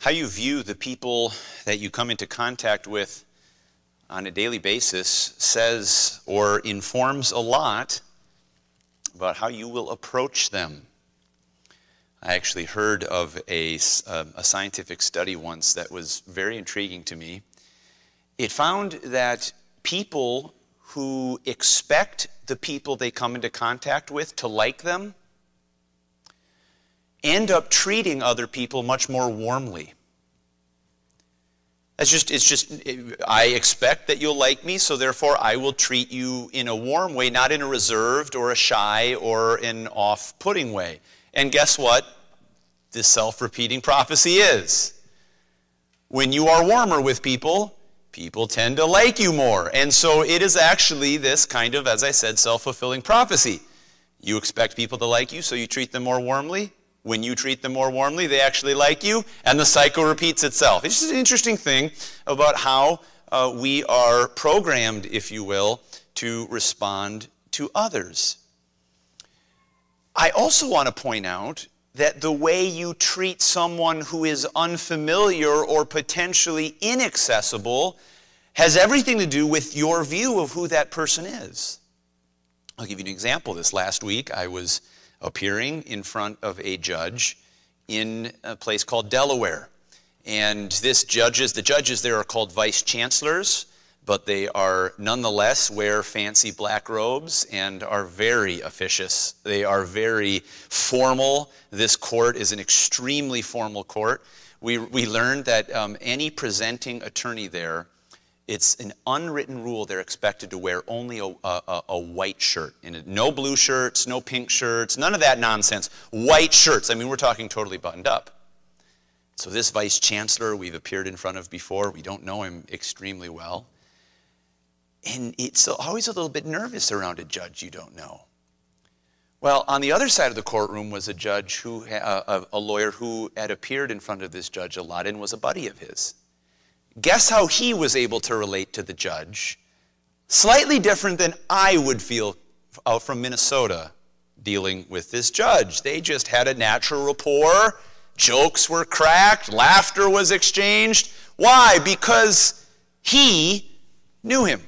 How you view the people that you come into contact with on a daily basis says or informs a lot about how you will approach them. I actually heard of a, um, a scientific study once that was very intriguing to me. It found that people who expect the people they come into contact with to like them end up treating other people much more warmly. That's just, it's just, I expect that you'll like me, so therefore I will treat you in a warm way, not in a reserved or a shy or an off putting way. And guess what? This self repeating prophecy is. When you are warmer with people, people tend to like you more. And so it is actually this kind of, as I said, self fulfilling prophecy. You expect people to like you, so you treat them more warmly. When you treat them more warmly, they actually like you, and the cycle repeats itself. It's just an interesting thing about how uh, we are programmed, if you will, to respond to others. I also want to point out that the way you treat someone who is unfamiliar or potentially inaccessible has everything to do with your view of who that person is. I'll give you an example. This last week, I was appearing in front of a judge in a place called Delaware. And this judges, the judges there are called vice chancellors, but they are nonetheless wear fancy black robes and are very officious. They are very formal. This court is an extremely formal court. We, we learned that um, any presenting attorney there it's an unwritten rule they're expected to wear only a, a, a white shirt. No blue shirts, no pink shirts, none of that nonsense. White shirts. I mean, we're talking totally buttoned up. So, this vice chancellor we've appeared in front of before, we don't know him extremely well. And it's always a little bit nervous around a judge you don't know. Well, on the other side of the courtroom was a judge who, uh, a lawyer who had appeared in front of this judge a lot and was a buddy of his. Guess how he was able to relate to the judge? Slightly different than I would feel from Minnesota dealing with this judge. They just had a natural rapport. Jokes were cracked, laughter was exchanged. Why? Because he knew him.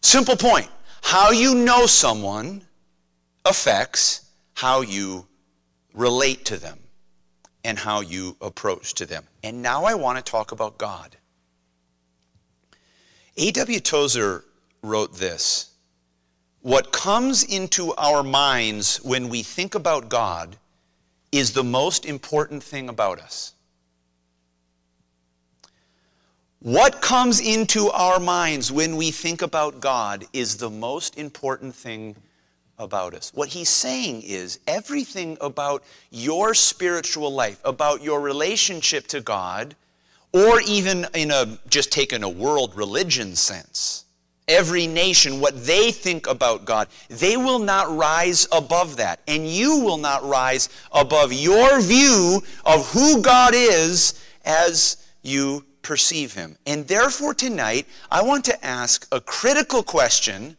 Simple point. How you know someone affects how you relate to them and how you approach to them. And now I want to talk about God. A.W. Tozer wrote this What comes into our minds when we think about God is the most important thing about us. What comes into our minds when we think about God is the most important thing about us. What he's saying is everything about your spiritual life, about your relationship to God, or even in a just taken a world religion sense, every nation, what they think about God, they will not rise above that. And you will not rise above your view of who God is as you perceive him. And therefore, tonight, I want to ask a critical question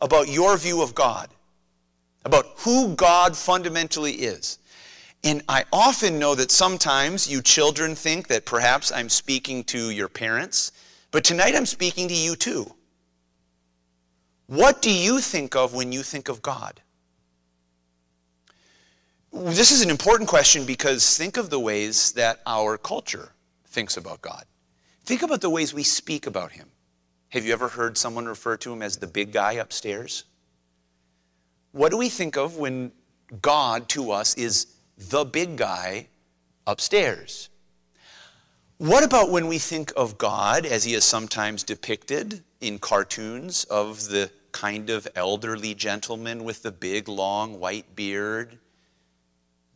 about your view of God about who God fundamentally is. And I often know that sometimes you children think that perhaps I'm speaking to your parents, but tonight I'm speaking to you too. What do you think of when you think of God? This is an important question because think of the ways that our culture thinks about God. Think about the ways we speak about Him. Have you ever heard someone refer to Him as the big guy upstairs? What do we think of when God to us is the big guy upstairs? What about when we think of God as he is sometimes depicted in cartoons of the kind of elderly gentleman with the big long white beard,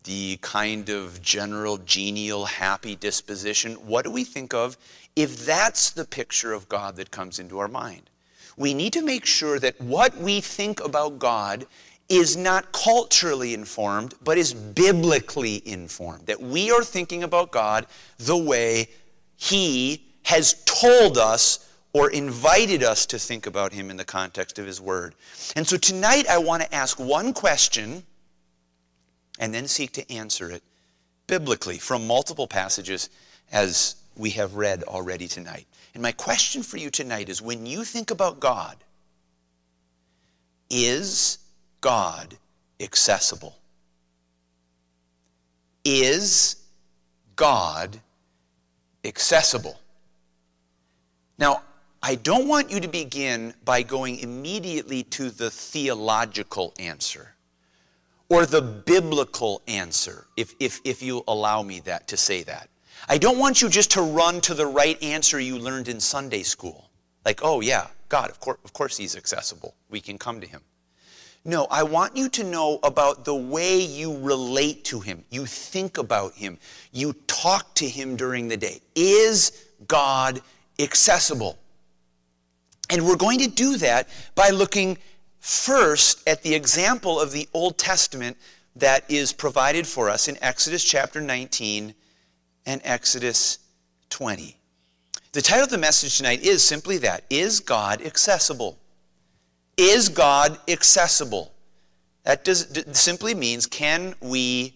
the kind of general genial happy disposition? What do we think of if that's the picture of God that comes into our mind? We need to make sure that what we think about God is not culturally informed, but is biblically informed. That we are thinking about God the way He has told us or invited us to think about Him in the context of His Word. And so tonight I want to ask one question and then seek to answer it biblically from multiple passages as we have read already tonight. And my question for you tonight is when you think about God, is God accessible? Is God accessible? Now, I don't want you to begin by going immediately to the theological answer or the biblical answer, if, if, if you allow me that to say that. I don't want you just to run to the right answer you learned in Sunday school. Like, oh, yeah, God, of course, of course He's accessible. We can come to Him. No, I want you to know about the way you relate to Him. You think about Him. You talk to Him during the day. Is God accessible? And we're going to do that by looking first at the example of the Old Testament that is provided for us in Exodus chapter 19 and Exodus 20. The title of the message tonight is simply that Is God accessible? Is God accessible? That does, simply means can we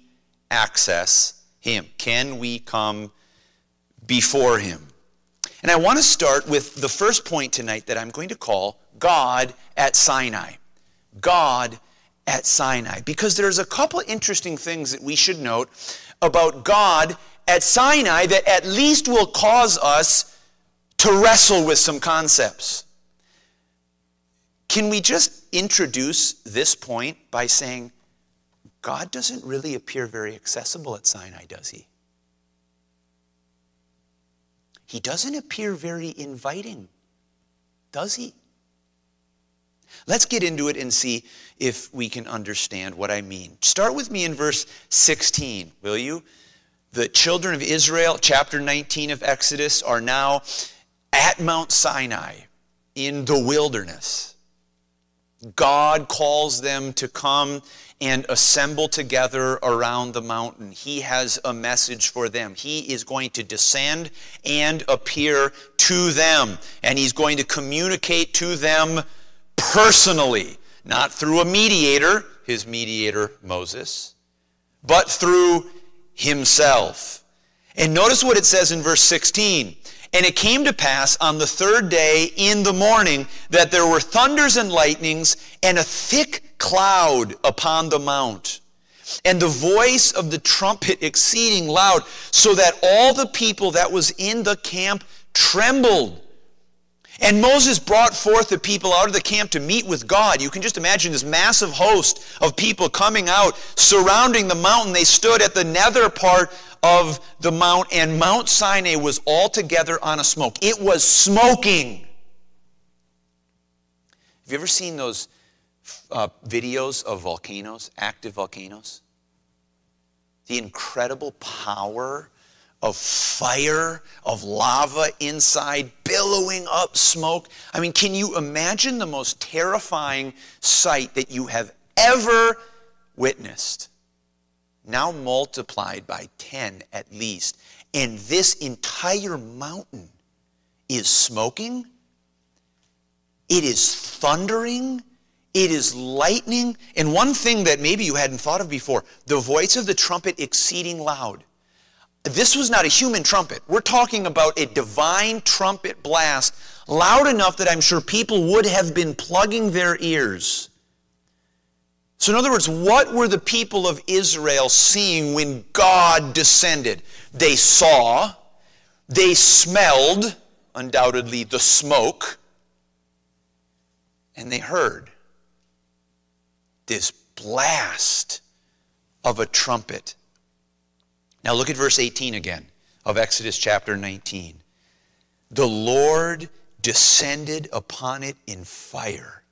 access Him? Can we come before Him? And I want to start with the first point tonight that I'm going to call God at Sinai. God at Sinai. Because there's a couple interesting things that we should note about God at Sinai that at least will cause us to wrestle with some concepts. Can we just introduce this point by saying, God doesn't really appear very accessible at Sinai, does he? He doesn't appear very inviting, does he? Let's get into it and see if we can understand what I mean. Start with me in verse 16, will you? The children of Israel, chapter 19 of Exodus, are now at Mount Sinai in the wilderness. God calls them to come and assemble together around the mountain. He has a message for them. He is going to descend and appear to them, and He's going to communicate to them personally, not through a mediator, his mediator Moses, but through himself. And notice what it says in verse 16. And it came to pass on the third day in the morning that there were thunders and lightnings and a thick cloud upon the mount, and the voice of the trumpet exceeding loud, so that all the people that was in the camp trembled. And Moses brought forth the people out of the camp to meet with God. You can just imagine this massive host of people coming out, surrounding the mountain. They stood at the nether part of the mount, and Mount Sinai was altogether on a smoke. It was smoking. Have you ever seen those uh, videos of volcanoes, active volcanoes? The incredible power of fire, of lava inside, billowing up smoke. I mean, can you imagine the most terrifying sight that you have ever witnessed? Now multiplied by 10 at least. And this entire mountain is smoking, it is thundering, it is lightning. And one thing that maybe you hadn't thought of before the voice of the trumpet exceeding loud. This was not a human trumpet. We're talking about a divine trumpet blast, loud enough that I'm sure people would have been plugging their ears. So, in other words, what were the people of Israel seeing when God descended? They saw, they smelled, undoubtedly, the smoke, and they heard this blast of a trumpet. Now look at verse 18 again of Exodus chapter 19. The Lord descended upon it in fire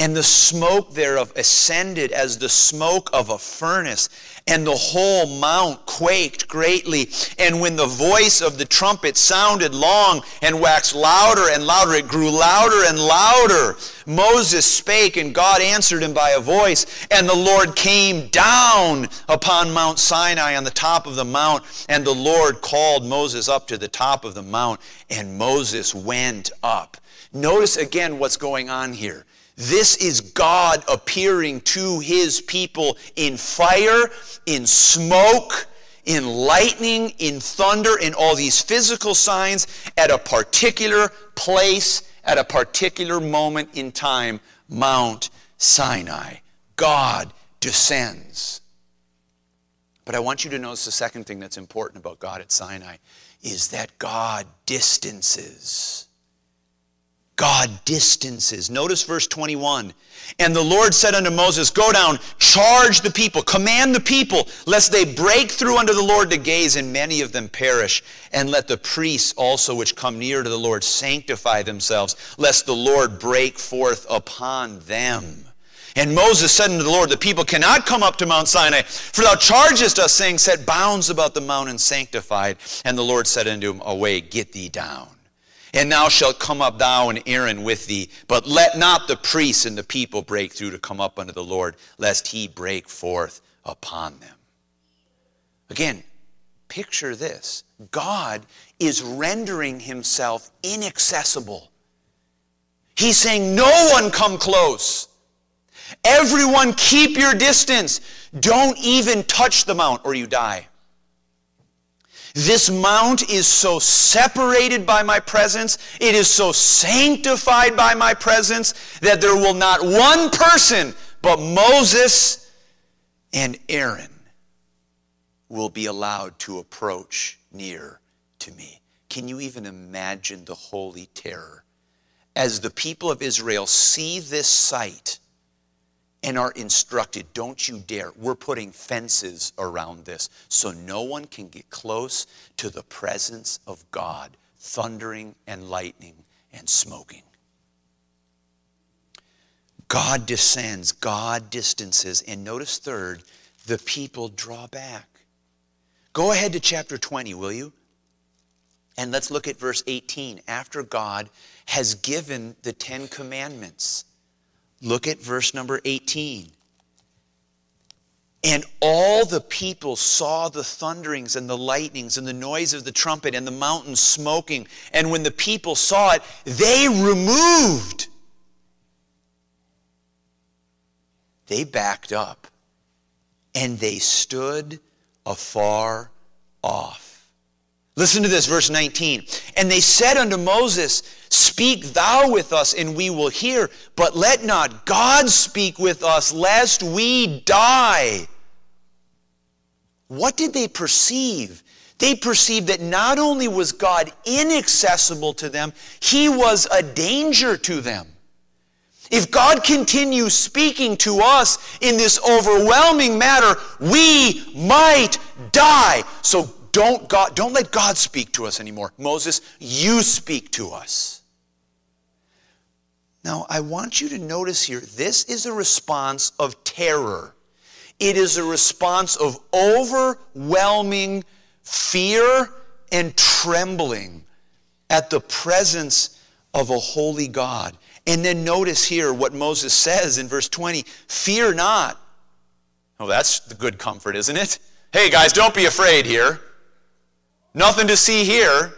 and the smoke thereof ascended as the smoke of a furnace, and the whole mount quaked greatly. And when the voice of the trumpet sounded long and waxed louder and louder, it grew louder and louder. Moses spake, and God answered him by a voice. And the Lord came down upon Mount Sinai on the top of the mount, and the Lord called Moses up to the top of the mount, and Moses went up. Notice again what's going on here. This is God appearing to his people in fire, in smoke, in lightning, in thunder, in all these physical signs at a particular place, at a particular moment in time, Mount Sinai. God descends. But I want you to notice the second thing that's important about God at Sinai is that God distances. God distances. Notice verse 21. And the Lord said unto Moses, Go down, charge the people, command the people, lest they break through unto the Lord to gaze, and many of them perish. And let the priests also which come near to the Lord sanctify themselves, lest the Lord break forth upon them. And Moses said unto the Lord, The people cannot come up to Mount Sinai, for thou chargest us, saying, Set bounds about the mountain sanctified. And the Lord said unto him, Away, get thee down. And thou shalt come up thou and Aaron with thee, but let not the priests and the people break through to come up unto the Lord, lest he break forth upon them. Again, picture this God is rendering himself inaccessible. He's saying, No one come close. Everyone keep your distance. Don't even touch the mount or you die. This mount is so separated by my presence, it is so sanctified by my presence, that there will not one person but Moses and Aaron will be allowed to approach near to me. Can you even imagine the holy terror? As the people of Israel see this sight, and are instructed don't you dare. We're putting fences around this so no one can get close to the presence of God, thundering and lightning and smoking. God descends, God distances, and notice third, the people draw back. Go ahead to chapter 20, will you? And let's look at verse 18. After God has given the Ten Commandments, Look at verse number 18. And all the people saw the thunderings and the lightnings and the noise of the trumpet and the mountain smoking. And when the people saw it, they removed. They backed up and they stood afar off. Listen to this, verse 19. And they said unto Moses, Speak thou with us, and we will hear, but let not God speak with us, lest we die. What did they perceive? They perceived that not only was God inaccessible to them, he was a danger to them. If God continues speaking to us in this overwhelming matter, we might die. So don't, God, don't let God speak to us anymore. Moses, you speak to us. Now, I want you to notice here this is a response of terror. It is a response of overwhelming fear and trembling at the presence of a holy God. And then notice here what Moses says in verse 20 Fear not. Oh, that's the good comfort, isn't it? Hey, guys, don't be afraid here. Nothing to see here.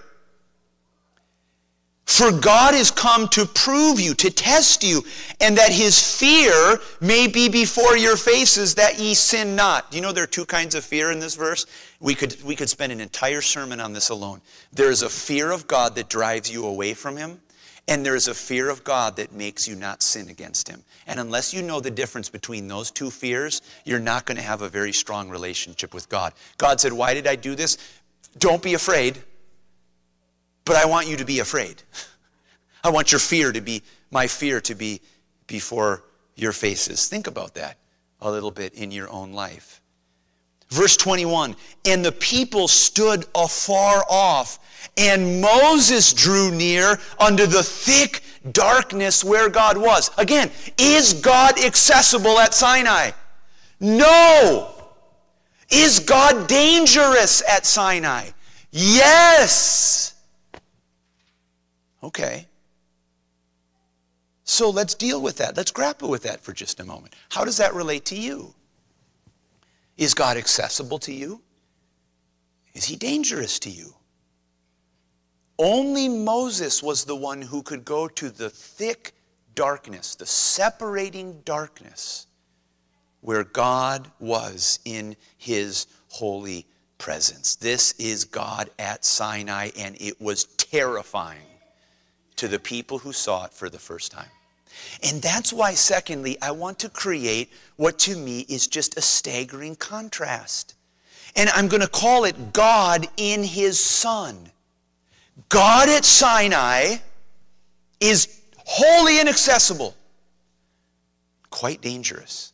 For God is come to prove you, to test you, and that his fear may be before your faces, that ye sin not. Do you know there are two kinds of fear in this verse? We could, we could spend an entire sermon on this alone. There is a fear of God that drives you away from him, and there is a fear of God that makes you not sin against him. And unless you know the difference between those two fears, you're not going to have a very strong relationship with God. God said, Why did I do this? Don't be afraid, but I want you to be afraid. I want your fear to be, my fear to be before your faces. Think about that a little bit in your own life. Verse 21 And the people stood afar off, and Moses drew near under the thick darkness where God was. Again, is God accessible at Sinai? No. Is God dangerous at Sinai? Yes. Okay. So let's deal with that. Let's grapple with that for just a moment. How does that relate to you? Is God accessible to you? Is he dangerous to you? Only Moses was the one who could go to the thick darkness, the separating darkness where God was in his holy presence. This is God at Sinai, and it was terrifying to the people who saw it for the first time. And that's why, secondly, I want to create what to me is just a staggering contrast. And I'm going to call it God in His Son. God at Sinai is wholly inaccessible, quite dangerous.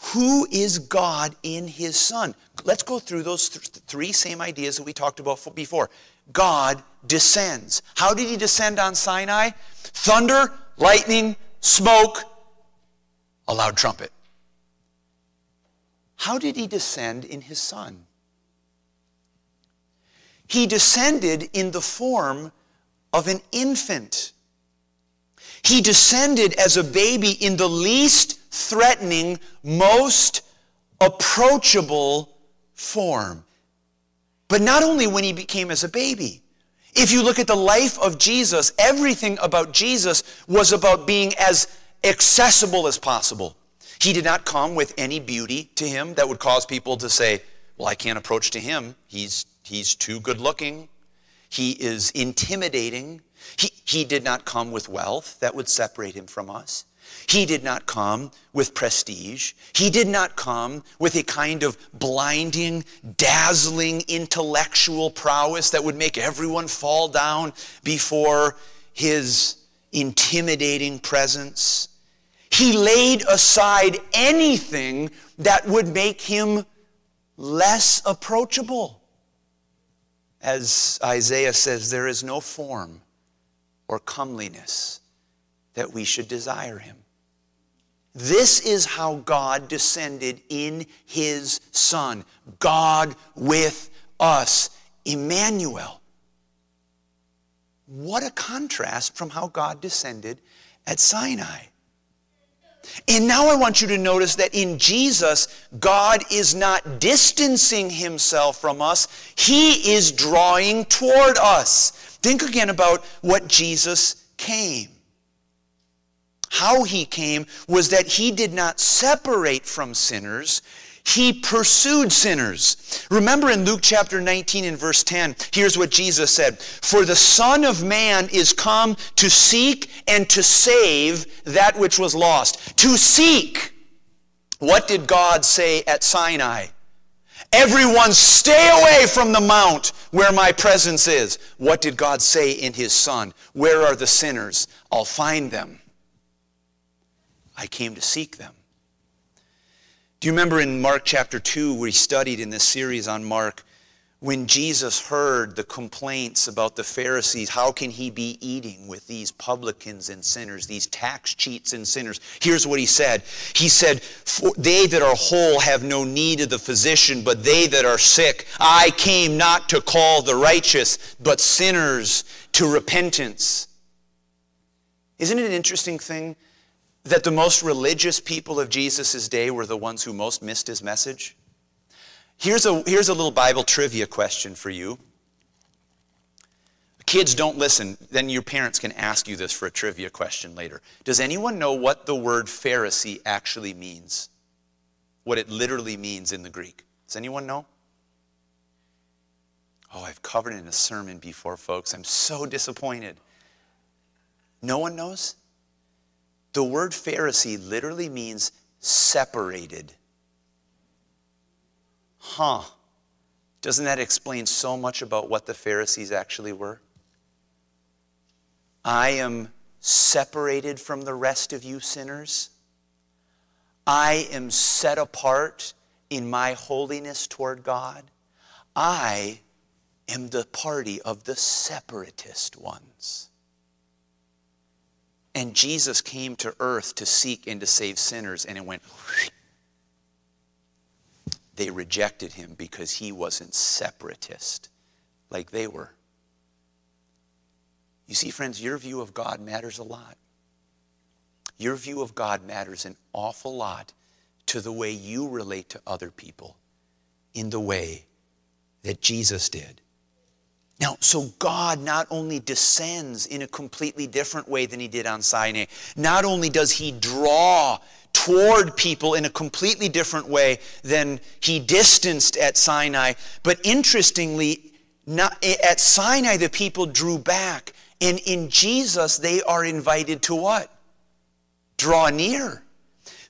Who is God in His Son? Let's go through those th- three same ideas that we talked about before. God descends. How did He descend on Sinai? Thunder, lightning, smoke, a loud trumpet. How did He descend in His Son? He descended in the form of an infant. He descended as a baby in the least threatening, most approachable form. But not only when he became as a baby. If you look at the life of Jesus, everything about Jesus was about being as accessible as possible. He did not come with any beauty to him that would cause people to say, Well, I can't approach to him. He's He's too good looking. He is intimidating. He, he did not come with wealth that would separate him from us. He did not come with prestige. He did not come with a kind of blinding, dazzling intellectual prowess that would make everyone fall down before his intimidating presence. He laid aside anything that would make him less approachable. As Isaiah says, there is no form or comeliness that we should desire him. This is how God descended in his Son, God with us, Emmanuel. What a contrast from how God descended at Sinai. And now I want you to notice that in Jesus, God is not distancing himself from us, he is drawing toward us. Think again about what Jesus came. How he came was that he did not separate from sinners, he pursued sinners. Remember in Luke chapter 19 and verse 10, here's what Jesus said For the Son of Man is come to seek and to save that which was lost. To seek. What did God say at Sinai? Everyone stay away from the mount where my presence is. What did God say in his Son? Where are the sinners? I'll find them. I came to seek them. Do you remember in Mark chapter 2, we studied in this series on Mark, when Jesus heard the complaints about the Pharisees, how can he be eating with these publicans and sinners, these tax cheats and sinners? Here's what he said He said, They that are whole have no need of the physician, but they that are sick. I came not to call the righteous, but sinners to repentance. Isn't it an interesting thing that the most religious people of Jesus' day were the ones who most missed his message? Here's a, here's a little Bible trivia question for you. Kids, don't listen. Then your parents can ask you this for a trivia question later. Does anyone know what the word Pharisee actually means? What it literally means in the Greek? Does anyone know? Oh, I've covered it in a sermon before, folks. I'm so disappointed. No one knows? The word Pharisee literally means separated. Huh. Doesn't that explain so much about what the Pharisees actually were? I am separated from the rest of you sinners. I am set apart in my holiness toward God. I am the party of the separatist ones. And Jesus came to earth to seek and to save sinners, and it went. They rejected him because he wasn't separatist like they were. You see, friends, your view of God matters a lot. Your view of God matters an awful lot to the way you relate to other people in the way that Jesus did. Now, so God not only descends in a completely different way than he did on Sinai, not only does he draw toward people in a completely different way than he distanced at Sinai. But interestingly, not, at Sinai, the people drew back. And in Jesus, they are invited to what? Draw near.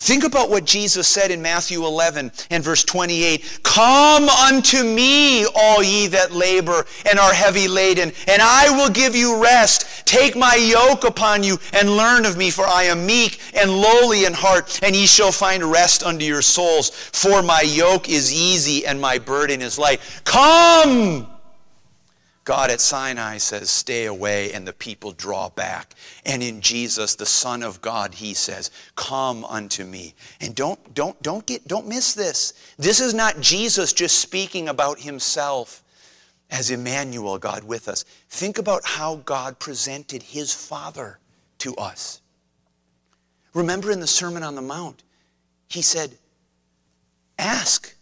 Think about what Jesus said in Matthew 11 and verse 28 Come unto me, all ye that labor and are heavy laden, and I will give you rest. Take my yoke upon you and learn of me, for I am meek and lowly in heart, and ye shall find rest unto your souls. For my yoke is easy and my burden is light. Come! God at Sinai says, Stay away, and the people draw back. And in Jesus, the Son of God, he says, Come unto me. And don't, don't, don't, get, don't miss this. This is not Jesus just speaking about himself as Emmanuel, God with us. Think about how God presented his Father to us. Remember in the Sermon on the Mount, he said, Ask,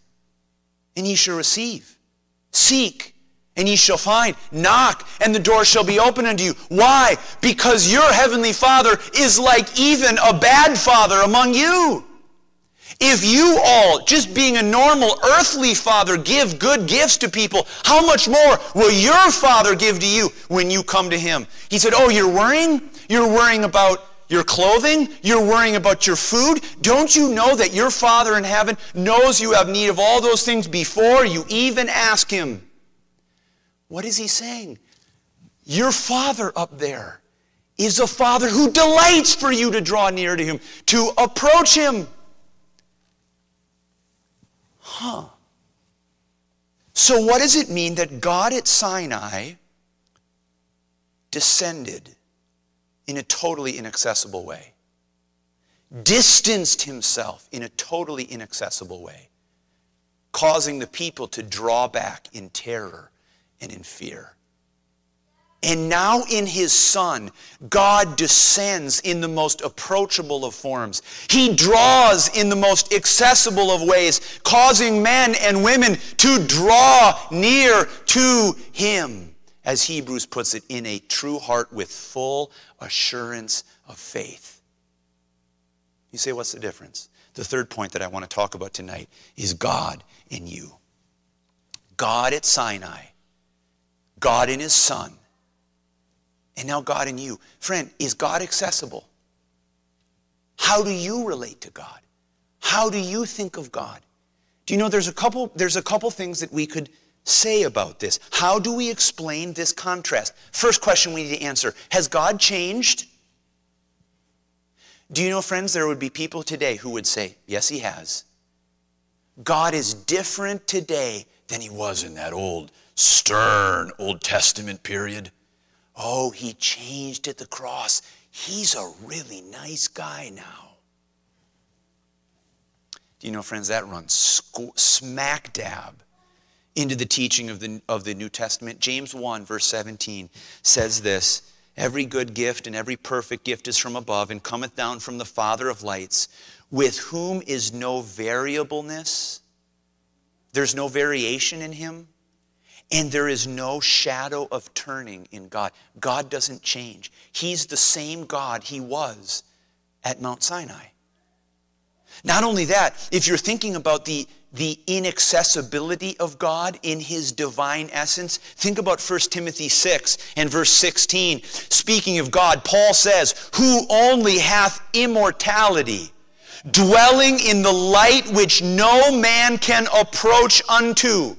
and ye shall receive. Seek, and ye shall find. Knock, and the door shall be open unto you. Why? Because your heavenly Father is like even a bad father among you. If you all, just being a normal earthly father, give good gifts to people, how much more will your Father give to you when you come to Him? He said, Oh, you're worrying? You're worrying about your clothing? You're worrying about your food? Don't you know that your Father in heaven knows you have need of all those things before you even ask Him? What is he saying? Your Father up there is a Father who delights for you to draw near to Him, to approach Him. Huh. So, what does it mean that God at Sinai descended in a totally inaccessible way? Distanced himself in a totally inaccessible way, causing the people to draw back in terror and in fear. And now in his Son, God descends in the most approachable of forms. He draws in the most accessible of ways, causing men and women to draw near to him, as Hebrews puts it, in a true heart with full assurance of faith. You say, what's the difference? The third point that I want to talk about tonight is God in you. God at Sinai God in His Son, and now God in you. Friend, is God accessible? How do you relate to God? How do you think of God? Do you know there's a couple there's a couple things that we could say about this. How do we explain this contrast? First question we need to answer, has God changed? Do you know friends there would be people today who would say, "Yes, he has." God is different today than he was in that old stern Old Testament period. Oh, he changed at the cross. He's a really nice guy now. Do you know, friends, that runs smack dab into the teaching of the, of the New Testament. James 1, verse 17 says this Every good gift and every perfect gift is from above and cometh down from the Father of lights, with whom is no variableness. There's no variation in him and there is no shadow of turning in God. God doesn't change. He's the same God he was at Mount Sinai. Not only that, if you're thinking about the, the inaccessibility of God in his divine essence, think about 1 Timothy 6 and verse 16. Speaking of God, Paul says, Who only hath immortality, dwelling in the light which no man can approach unto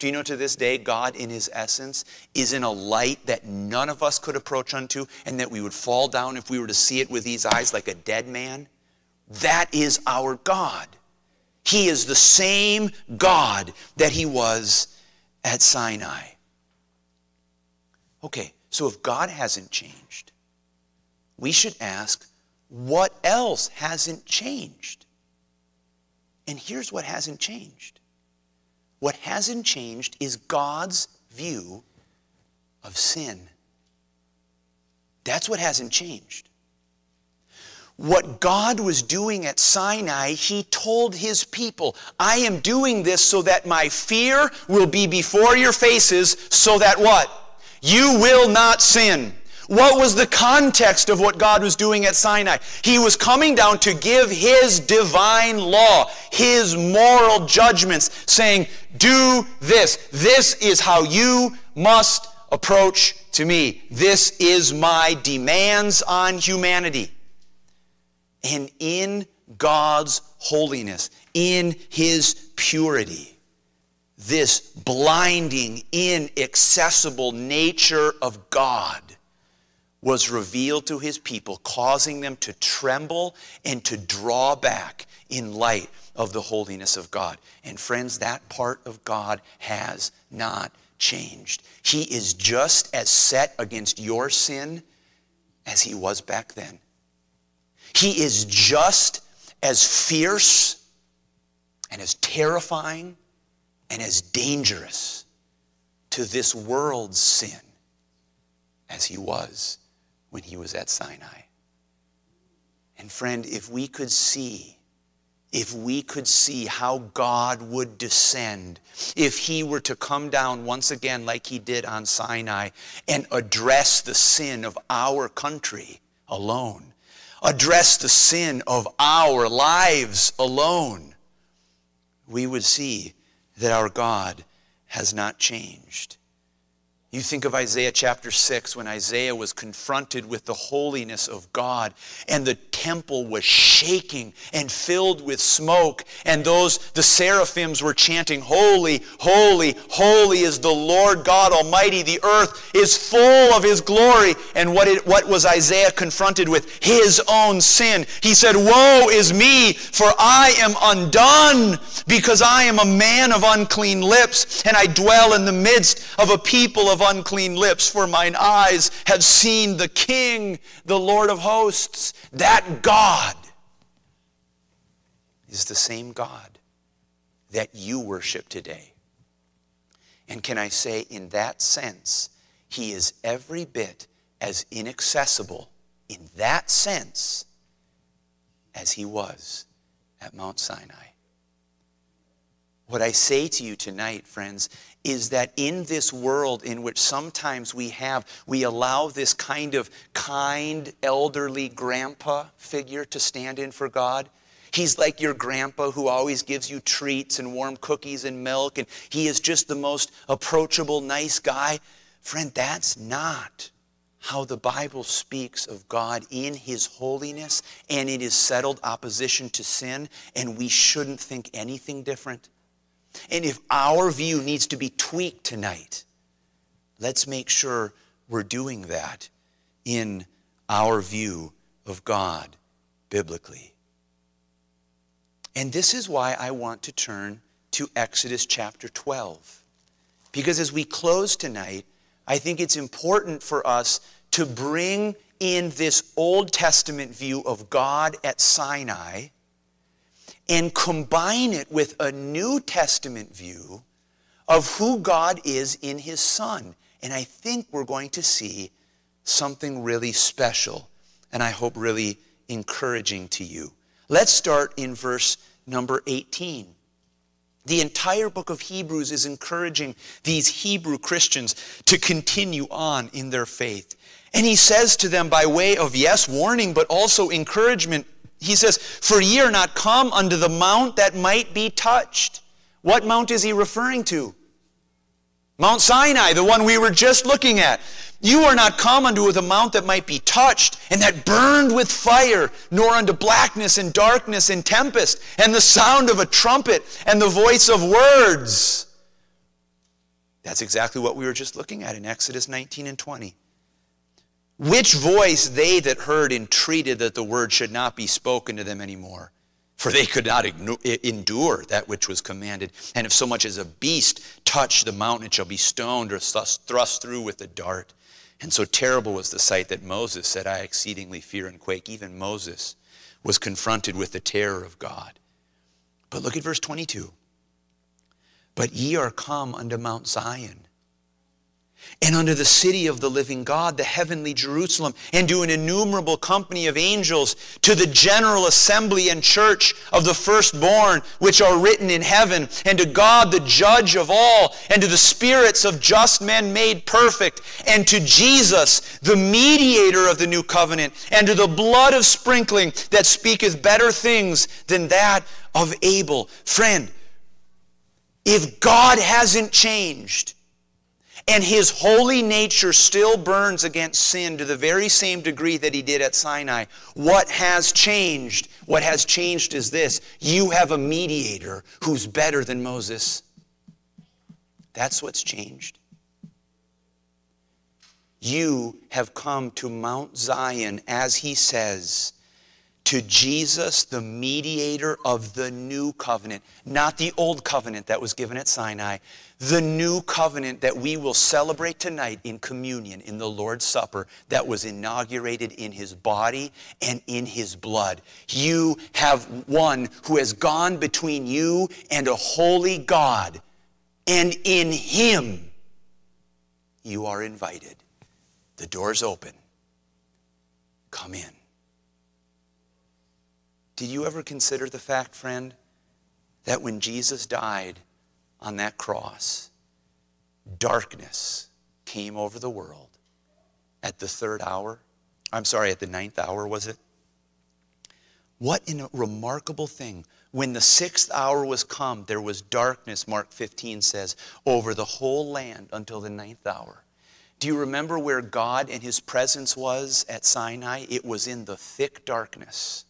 do you know to this day, God in his essence is in a light that none of us could approach unto and that we would fall down if we were to see it with these eyes like a dead man? That is our God. He is the same God that he was at Sinai. Okay, so if God hasn't changed, we should ask, what else hasn't changed? And here's what hasn't changed what hasn't changed is God's view of sin. That's what hasn't changed. What God was doing at Sinai, He told His people, I am doing this so that my fear will be before your faces, so that what? You will not sin. What was the context of what God was doing at Sinai? He was coming down to give His divine law, His moral judgments, saying, Do this. This is how you must approach to me. This is my demands on humanity. And in God's holiness, in His purity, this blinding, inaccessible nature of God was revealed to his people, causing them to tremble and to draw back in light of the holiness of God. And friends, that part of God has not changed. He is just as set against your sin as he was back then. He is just as fierce and as terrifying and as dangerous to this world's sin as he was when he was at Sinai. And friend, if we could see, if we could see how God would descend, if he were to come down once again like he did on Sinai and address the sin of our country alone, address the sin of our lives alone, we would see that our God has not changed. You think of Isaiah chapter 6 when Isaiah was confronted with the holiness of God and the temple was shaking and filled with smoke and those the seraphims were chanting holy holy holy is the Lord God almighty. The earth is full of his glory. And what it, what was Isaiah confronted with? His own sin. He said woe is me for I am undone because I am a man of unclean lips and I dwell in the midst of a people of of unclean lips, for mine eyes have seen the King, the Lord of hosts. That God is the same God that you worship today. And can I say, in that sense, he is every bit as inaccessible in that sense as he was at Mount Sinai. What I say to you tonight, friends, is that in this world in which sometimes we have, we allow this kind of kind, elderly grandpa figure to stand in for God. He's like your grandpa who always gives you treats and warm cookies and milk, and he is just the most approachable, nice guy. Friend, that's not how the Bible speaks of God in His holiness and in His settled opposition to sin, and we shouldn't think anything different. And if our view needs to be tweaked tonight, let's make sure we're doing that in our view of God biblically. And this is why I want to turn to Exodus chapter 12. Because as we close tonight, I think it's important for us to bring in this Old Testament view of God at Sinai and combine it with a New Testament view of who God is in His Son. And I think we're going to see something really special and I hope really encouraging to you. Let's start in verse number 18. The entire book of Hebrews is encouraging these Hebrew Christians to continue on in their faith. And he says to them, by way of, yes, warning, but also encouragement, he says, For ye are not come unto the mount that might be touched. What mount is he referring to? Mount Sinai, the one we were just looking at. You are not come unto the mount that might be touched, and that burned with fire, nor unto blackness and darkness and tempest, and the sound of a trumpet, and the voice of words. That's exactly what we were just looking at in Exodus 19 and 20. Which voice they that heard entreated that the word should not be spoken to them anymore. For they could not endure that which was commanded. And if so much as a beast touch the mountain, it shall be stoned or thrust through with a dart. And so terrible was the sight that Moses said, I exceedingly fear and quake. Even Moses was confronted with the terror of God. But look at verse 22. But ye are come unto Mount Zion and unto the city of the living God, the heavenly Jerusalem, and to an innumerable company of angels, to the general assembly and church of the firstborn, which are written in heaven, and to God, the judge of all, and to the spirits of just men made perfect, and to Jesus, the mediator of the new covenant, and to the blood of sprinkling that speaketh better things than that of Abel. Friend, if God hasn't changed, and his holy nature still burns against sin to the very same degree that he did at Sinai. What has changed? What has changed is this you have a mediator who's better than Moses. That's what's changed. You have come to Mount Zion, as he says, to Jesus, the mediator of the new covenant, not the old covenant that was given at Sinai, the new covenant that we will celebrate tonight in communion, in the Lord's Supper, that was inaugurated in his body and in his blood. You have one who has gone between you and a holy God, and in him you are invited. The door's open. Come in. Did you ever consider the fact, friend, that when Jesus died on that cross, darkness came over the world at the third hour? I'm sorry, at the ninth hour, was it? What a remarkable thing. When the sixth hour was come, there was darkness, Mark 15 says, over the whole land until the ninth hour. Do you remember where God and His presence was at Sinai? It was in the thick darkness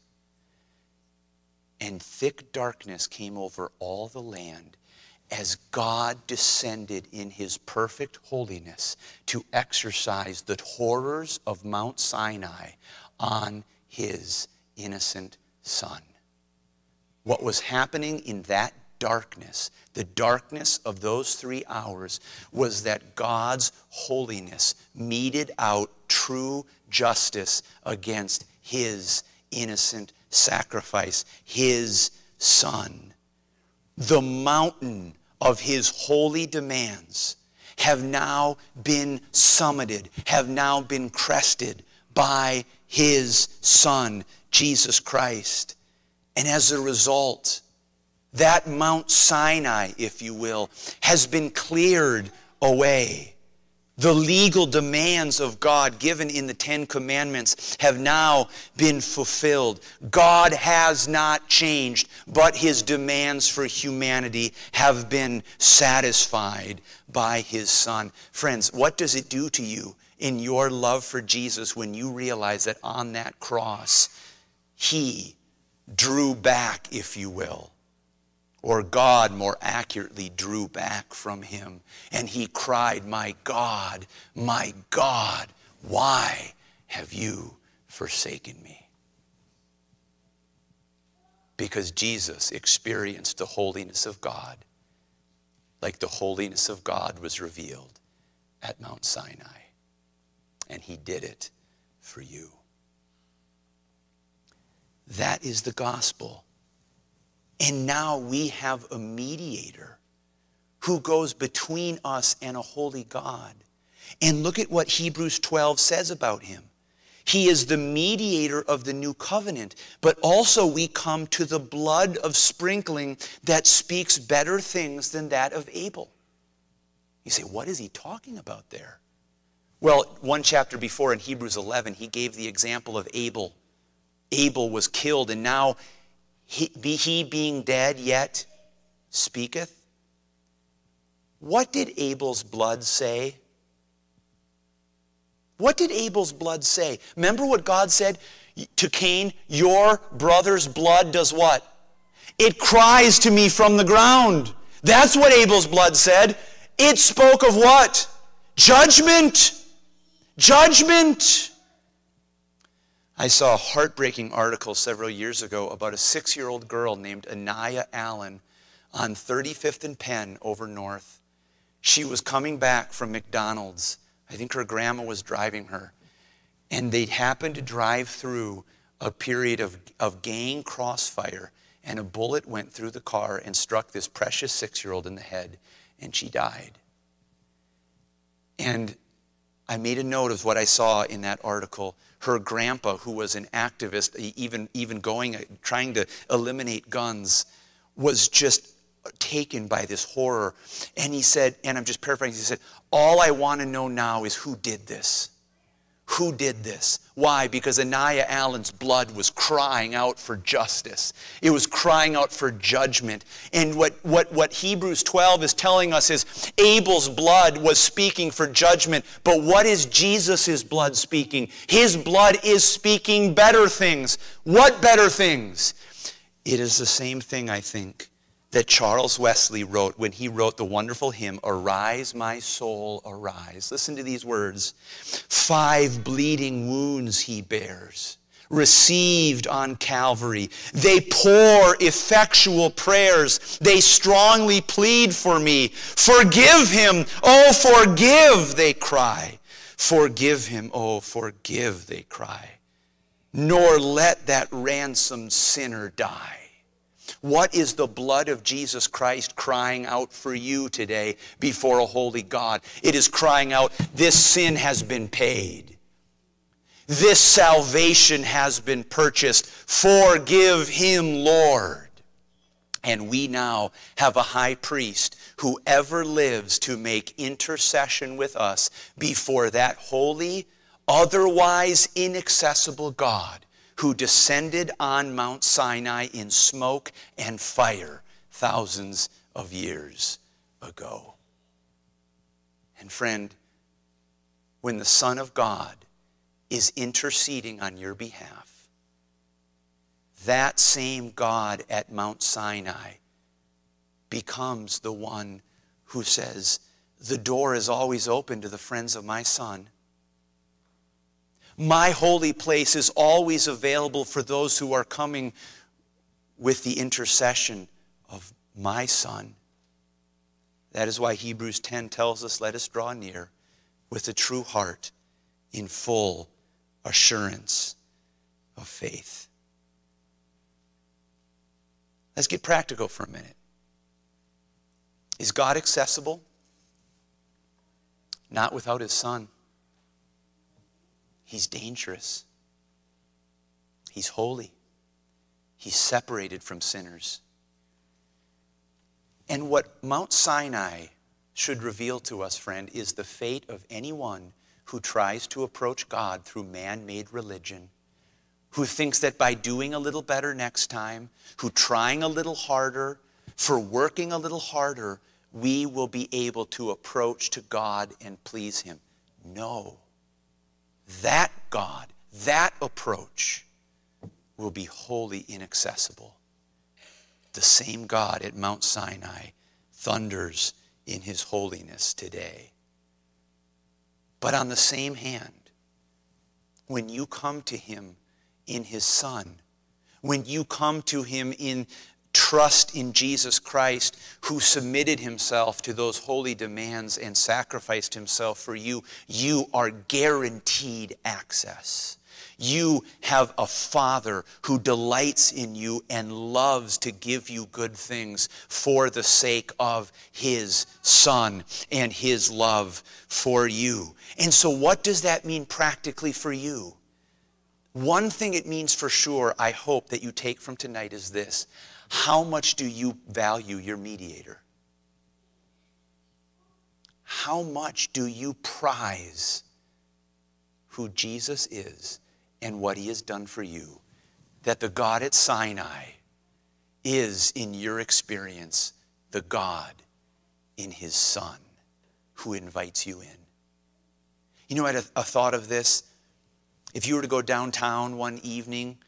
and thick darkness came over all the land as God descended in his perfect holiness to exercise the horrors of Mount Sinai on his innocent son. What was happening in that darkness, the darkness of those three hours, was that God's holiness meted out true justice against his innocent sacrifice, his son. The mountain of his holy demands have now been summited, have now been crested by his son, Jesus Christ. And as a result, that Mount Sinai, if you will, has been cleared away. The legal demands of God given in the Ten Commandments have now been fulfilled. God has not changed, but his demands for humanity have been satisfied by his Son. Friends, what does it do to you in your love for Jesus when you realize that on that cross, he drew back, if you will, or God more accurately drew back from him. And he cried, My God, my God, why have you forsaken me? Because Jesus experienced the holiness of God like the holiness of God was revealed at Mount Sinai. And he did it for you. That is the gospel and now we have a mediator who goes between us and a holy God. And look at what Hebrews 12 says about him. He is the mediator of the new covenant, but also we come to the blood of sprinkling that speaks better things than that of Abel. You say, what is he talking about there? Well, one chapter before in Hebrews 11, he gave the example of Abel. Abel was killed, and now he, be he being dead yet speaketh? What did Abel's blood say? What did Abel's blood say? Remember what God said to Cain? Your brother's blood does what? It cries to me from the ground. That's what Abel's blood said. It spoke of what? Judgment. Judgment. I saw a heartbreaking article several years ago about a six year old girl named Aniya Allen on 35th and Penn over north. She was coming back from McDonald's. I think her grandma was driving her. And they happened to drive through a period of, of gang crossfire, and a bullet went through the car and struck this precious six year old in the head, and she died. And I made a note of what I saw in that article. Her grandpa, who was an activist, even, even going, uh, trying to eliminate guns, was just taken by this horror. And he said, and I'm just paraphrasing, he said, All I want to know now is who did this. Who did this? Why? Because Aniya Allen's blood was crying out for justice. It was crying out for judgment. And what, what, what Hebrews 12 is telling us is Abel's blood was speaking for judgment. But what is Jesus' blood speaking? His blood is speaking better things. What better things? It is the same thing, I think, that Charles Wesley wrote when he wrote the wonderful hymn, Arise, My Soul, Arise. Listen to these words Five bleeding wounds he bears, received on Calvary. They pour effectual prayers. They strongly plead for me. Forgive him, oh, forgive, they cry. Forgive him, oh, forgive, they cry. Nor let that ransomed sinner die. What is the blood of Jesus Christ crying out for you today before a holy God? It is crying out, This sin has been paid. This salvation has been purchased. Forgive him, Lord. And we now have a high priest who ever lives to make intercession with us before that holy, otherwise inaccessible God who descended on Mount Sinai in smoke and fire thousands of years ago. And friend, when the Son of God is interceding on your behalf, that same God at Mount Sinai becomes the one who says, The door is always open to the friends of my Son. My holy place is always available for those who are coming with the intercession of my Son. That is why Hebrews 10 tells us, Let us draw near with a true heart in full assurance of faith. Let's get practical for a minute. Is God accessible? Not without his Son. He's dangerous. He's holy. He's separated from sinners. And what Mount Sinai should reveal to us, friend, is the fate of anyone who tries to approach God through man made religion, who thinks that by doing a little better next time, who trying a little harder, for working a little harder, we will be able to approach to God and please Him. No. That God, that approach will be wholly inaccessible. The same God at Mount Sinai thunders in his holiness today. But on the same hand, when you come to him in his Son, when you come to him in trust in Jesus Christ, who submitted himself to those holy demands and sacrificed himself for you, you are guaranteed access. You have a Father who delights in you and loves to give you good things for the sake of His Son and His love for you. And so, what does that mean practically for you? One thing it means for sure, I hope that you take from tonight is this how much do you value your mediator? How much do you prize who Jesus is and what he has done for you? That the God at Sinai is, in your experience, the God in his Son who invites you in. You know, I had a, a thought of this. If you were to go downtown one evening,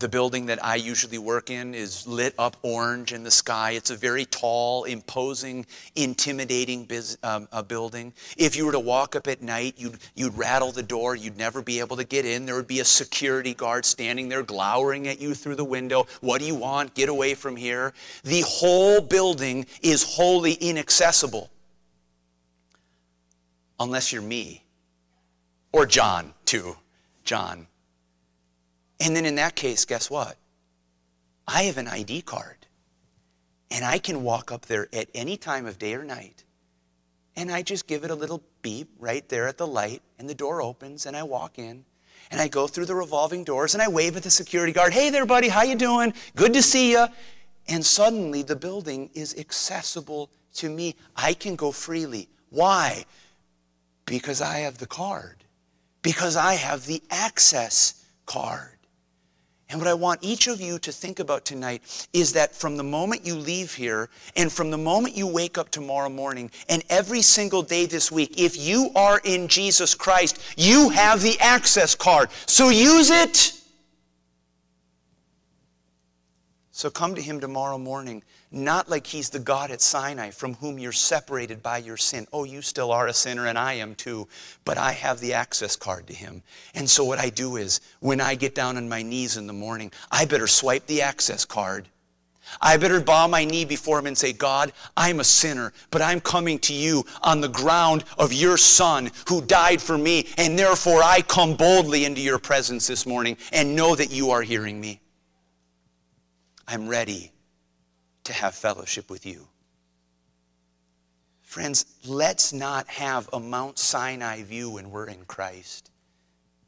the building that I usually work in is lit up orange in the sky. It's a very tall, imposing, intimidating biz, um, building. If you were to walk up at night, you'd, you'd rattle the door. You'd never be able to get in. There would be a security guard standing there glowering at you through the window. What do you want? Get away from here. The whole building is wholly inaccessible. Unless you're me. Or John, too. John. And then in that case, guess what? I have an ID card. And I can walk up there at any time of day or night And I just give it a little beep right there at the light, and the door opens, and I walk in. And I go through the revolving doors and I wave at the security guard, "Hey there, buddy, how you doing? Good to see you." And suddenly the building is accessible to me. I can go freely. Why? Because I have the card. Because I have the access card. And what I want each of you to think about tonight is that from the moment you leave here and from the moment you wake up tomorrow morning and every single day this week, if you are in Jesus Christ, you have the access card. So use it. So come to Him tomorrow morning not like he's the God at Sinai from whom you're separated by your sin. Oh, you still are a sinner, and I am too, but I have the access card to him. And so, what I do is, when I get down on my knees in the morning, I better swipe the access card. I better bow my knee before him and say, God, I'm a sinner, but I'm coming to you on the ground of your Son who died for me, and therefore I come boldly into your presence this morning and know that you are hearing me. I'm ready to have fellowship with you. Friends, let's not have a Mount Sinai view when we're in Christ.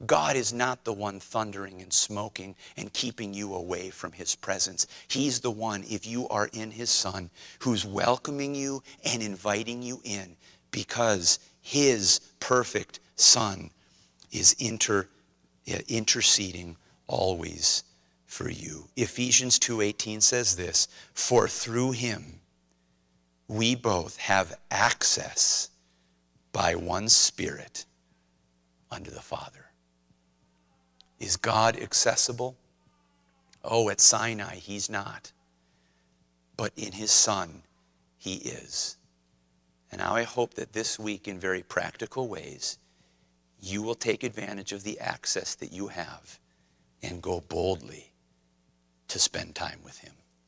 God is not the one thundering and smoking and keeping you away from his presence. He's the one, if you are in his Son, who's welcoming you and inviting you in because his perfect Son is inter, uh, interceding always for you. Ephesians 2:18 says this, "For through him we both have access by one spirit unto the Father." Is God accessible? Oh, at Sinai he's not. But in his son he is. And now I hope that this week in very practical ways you will take advantage of the access that you have and go boldly to spend time with Him.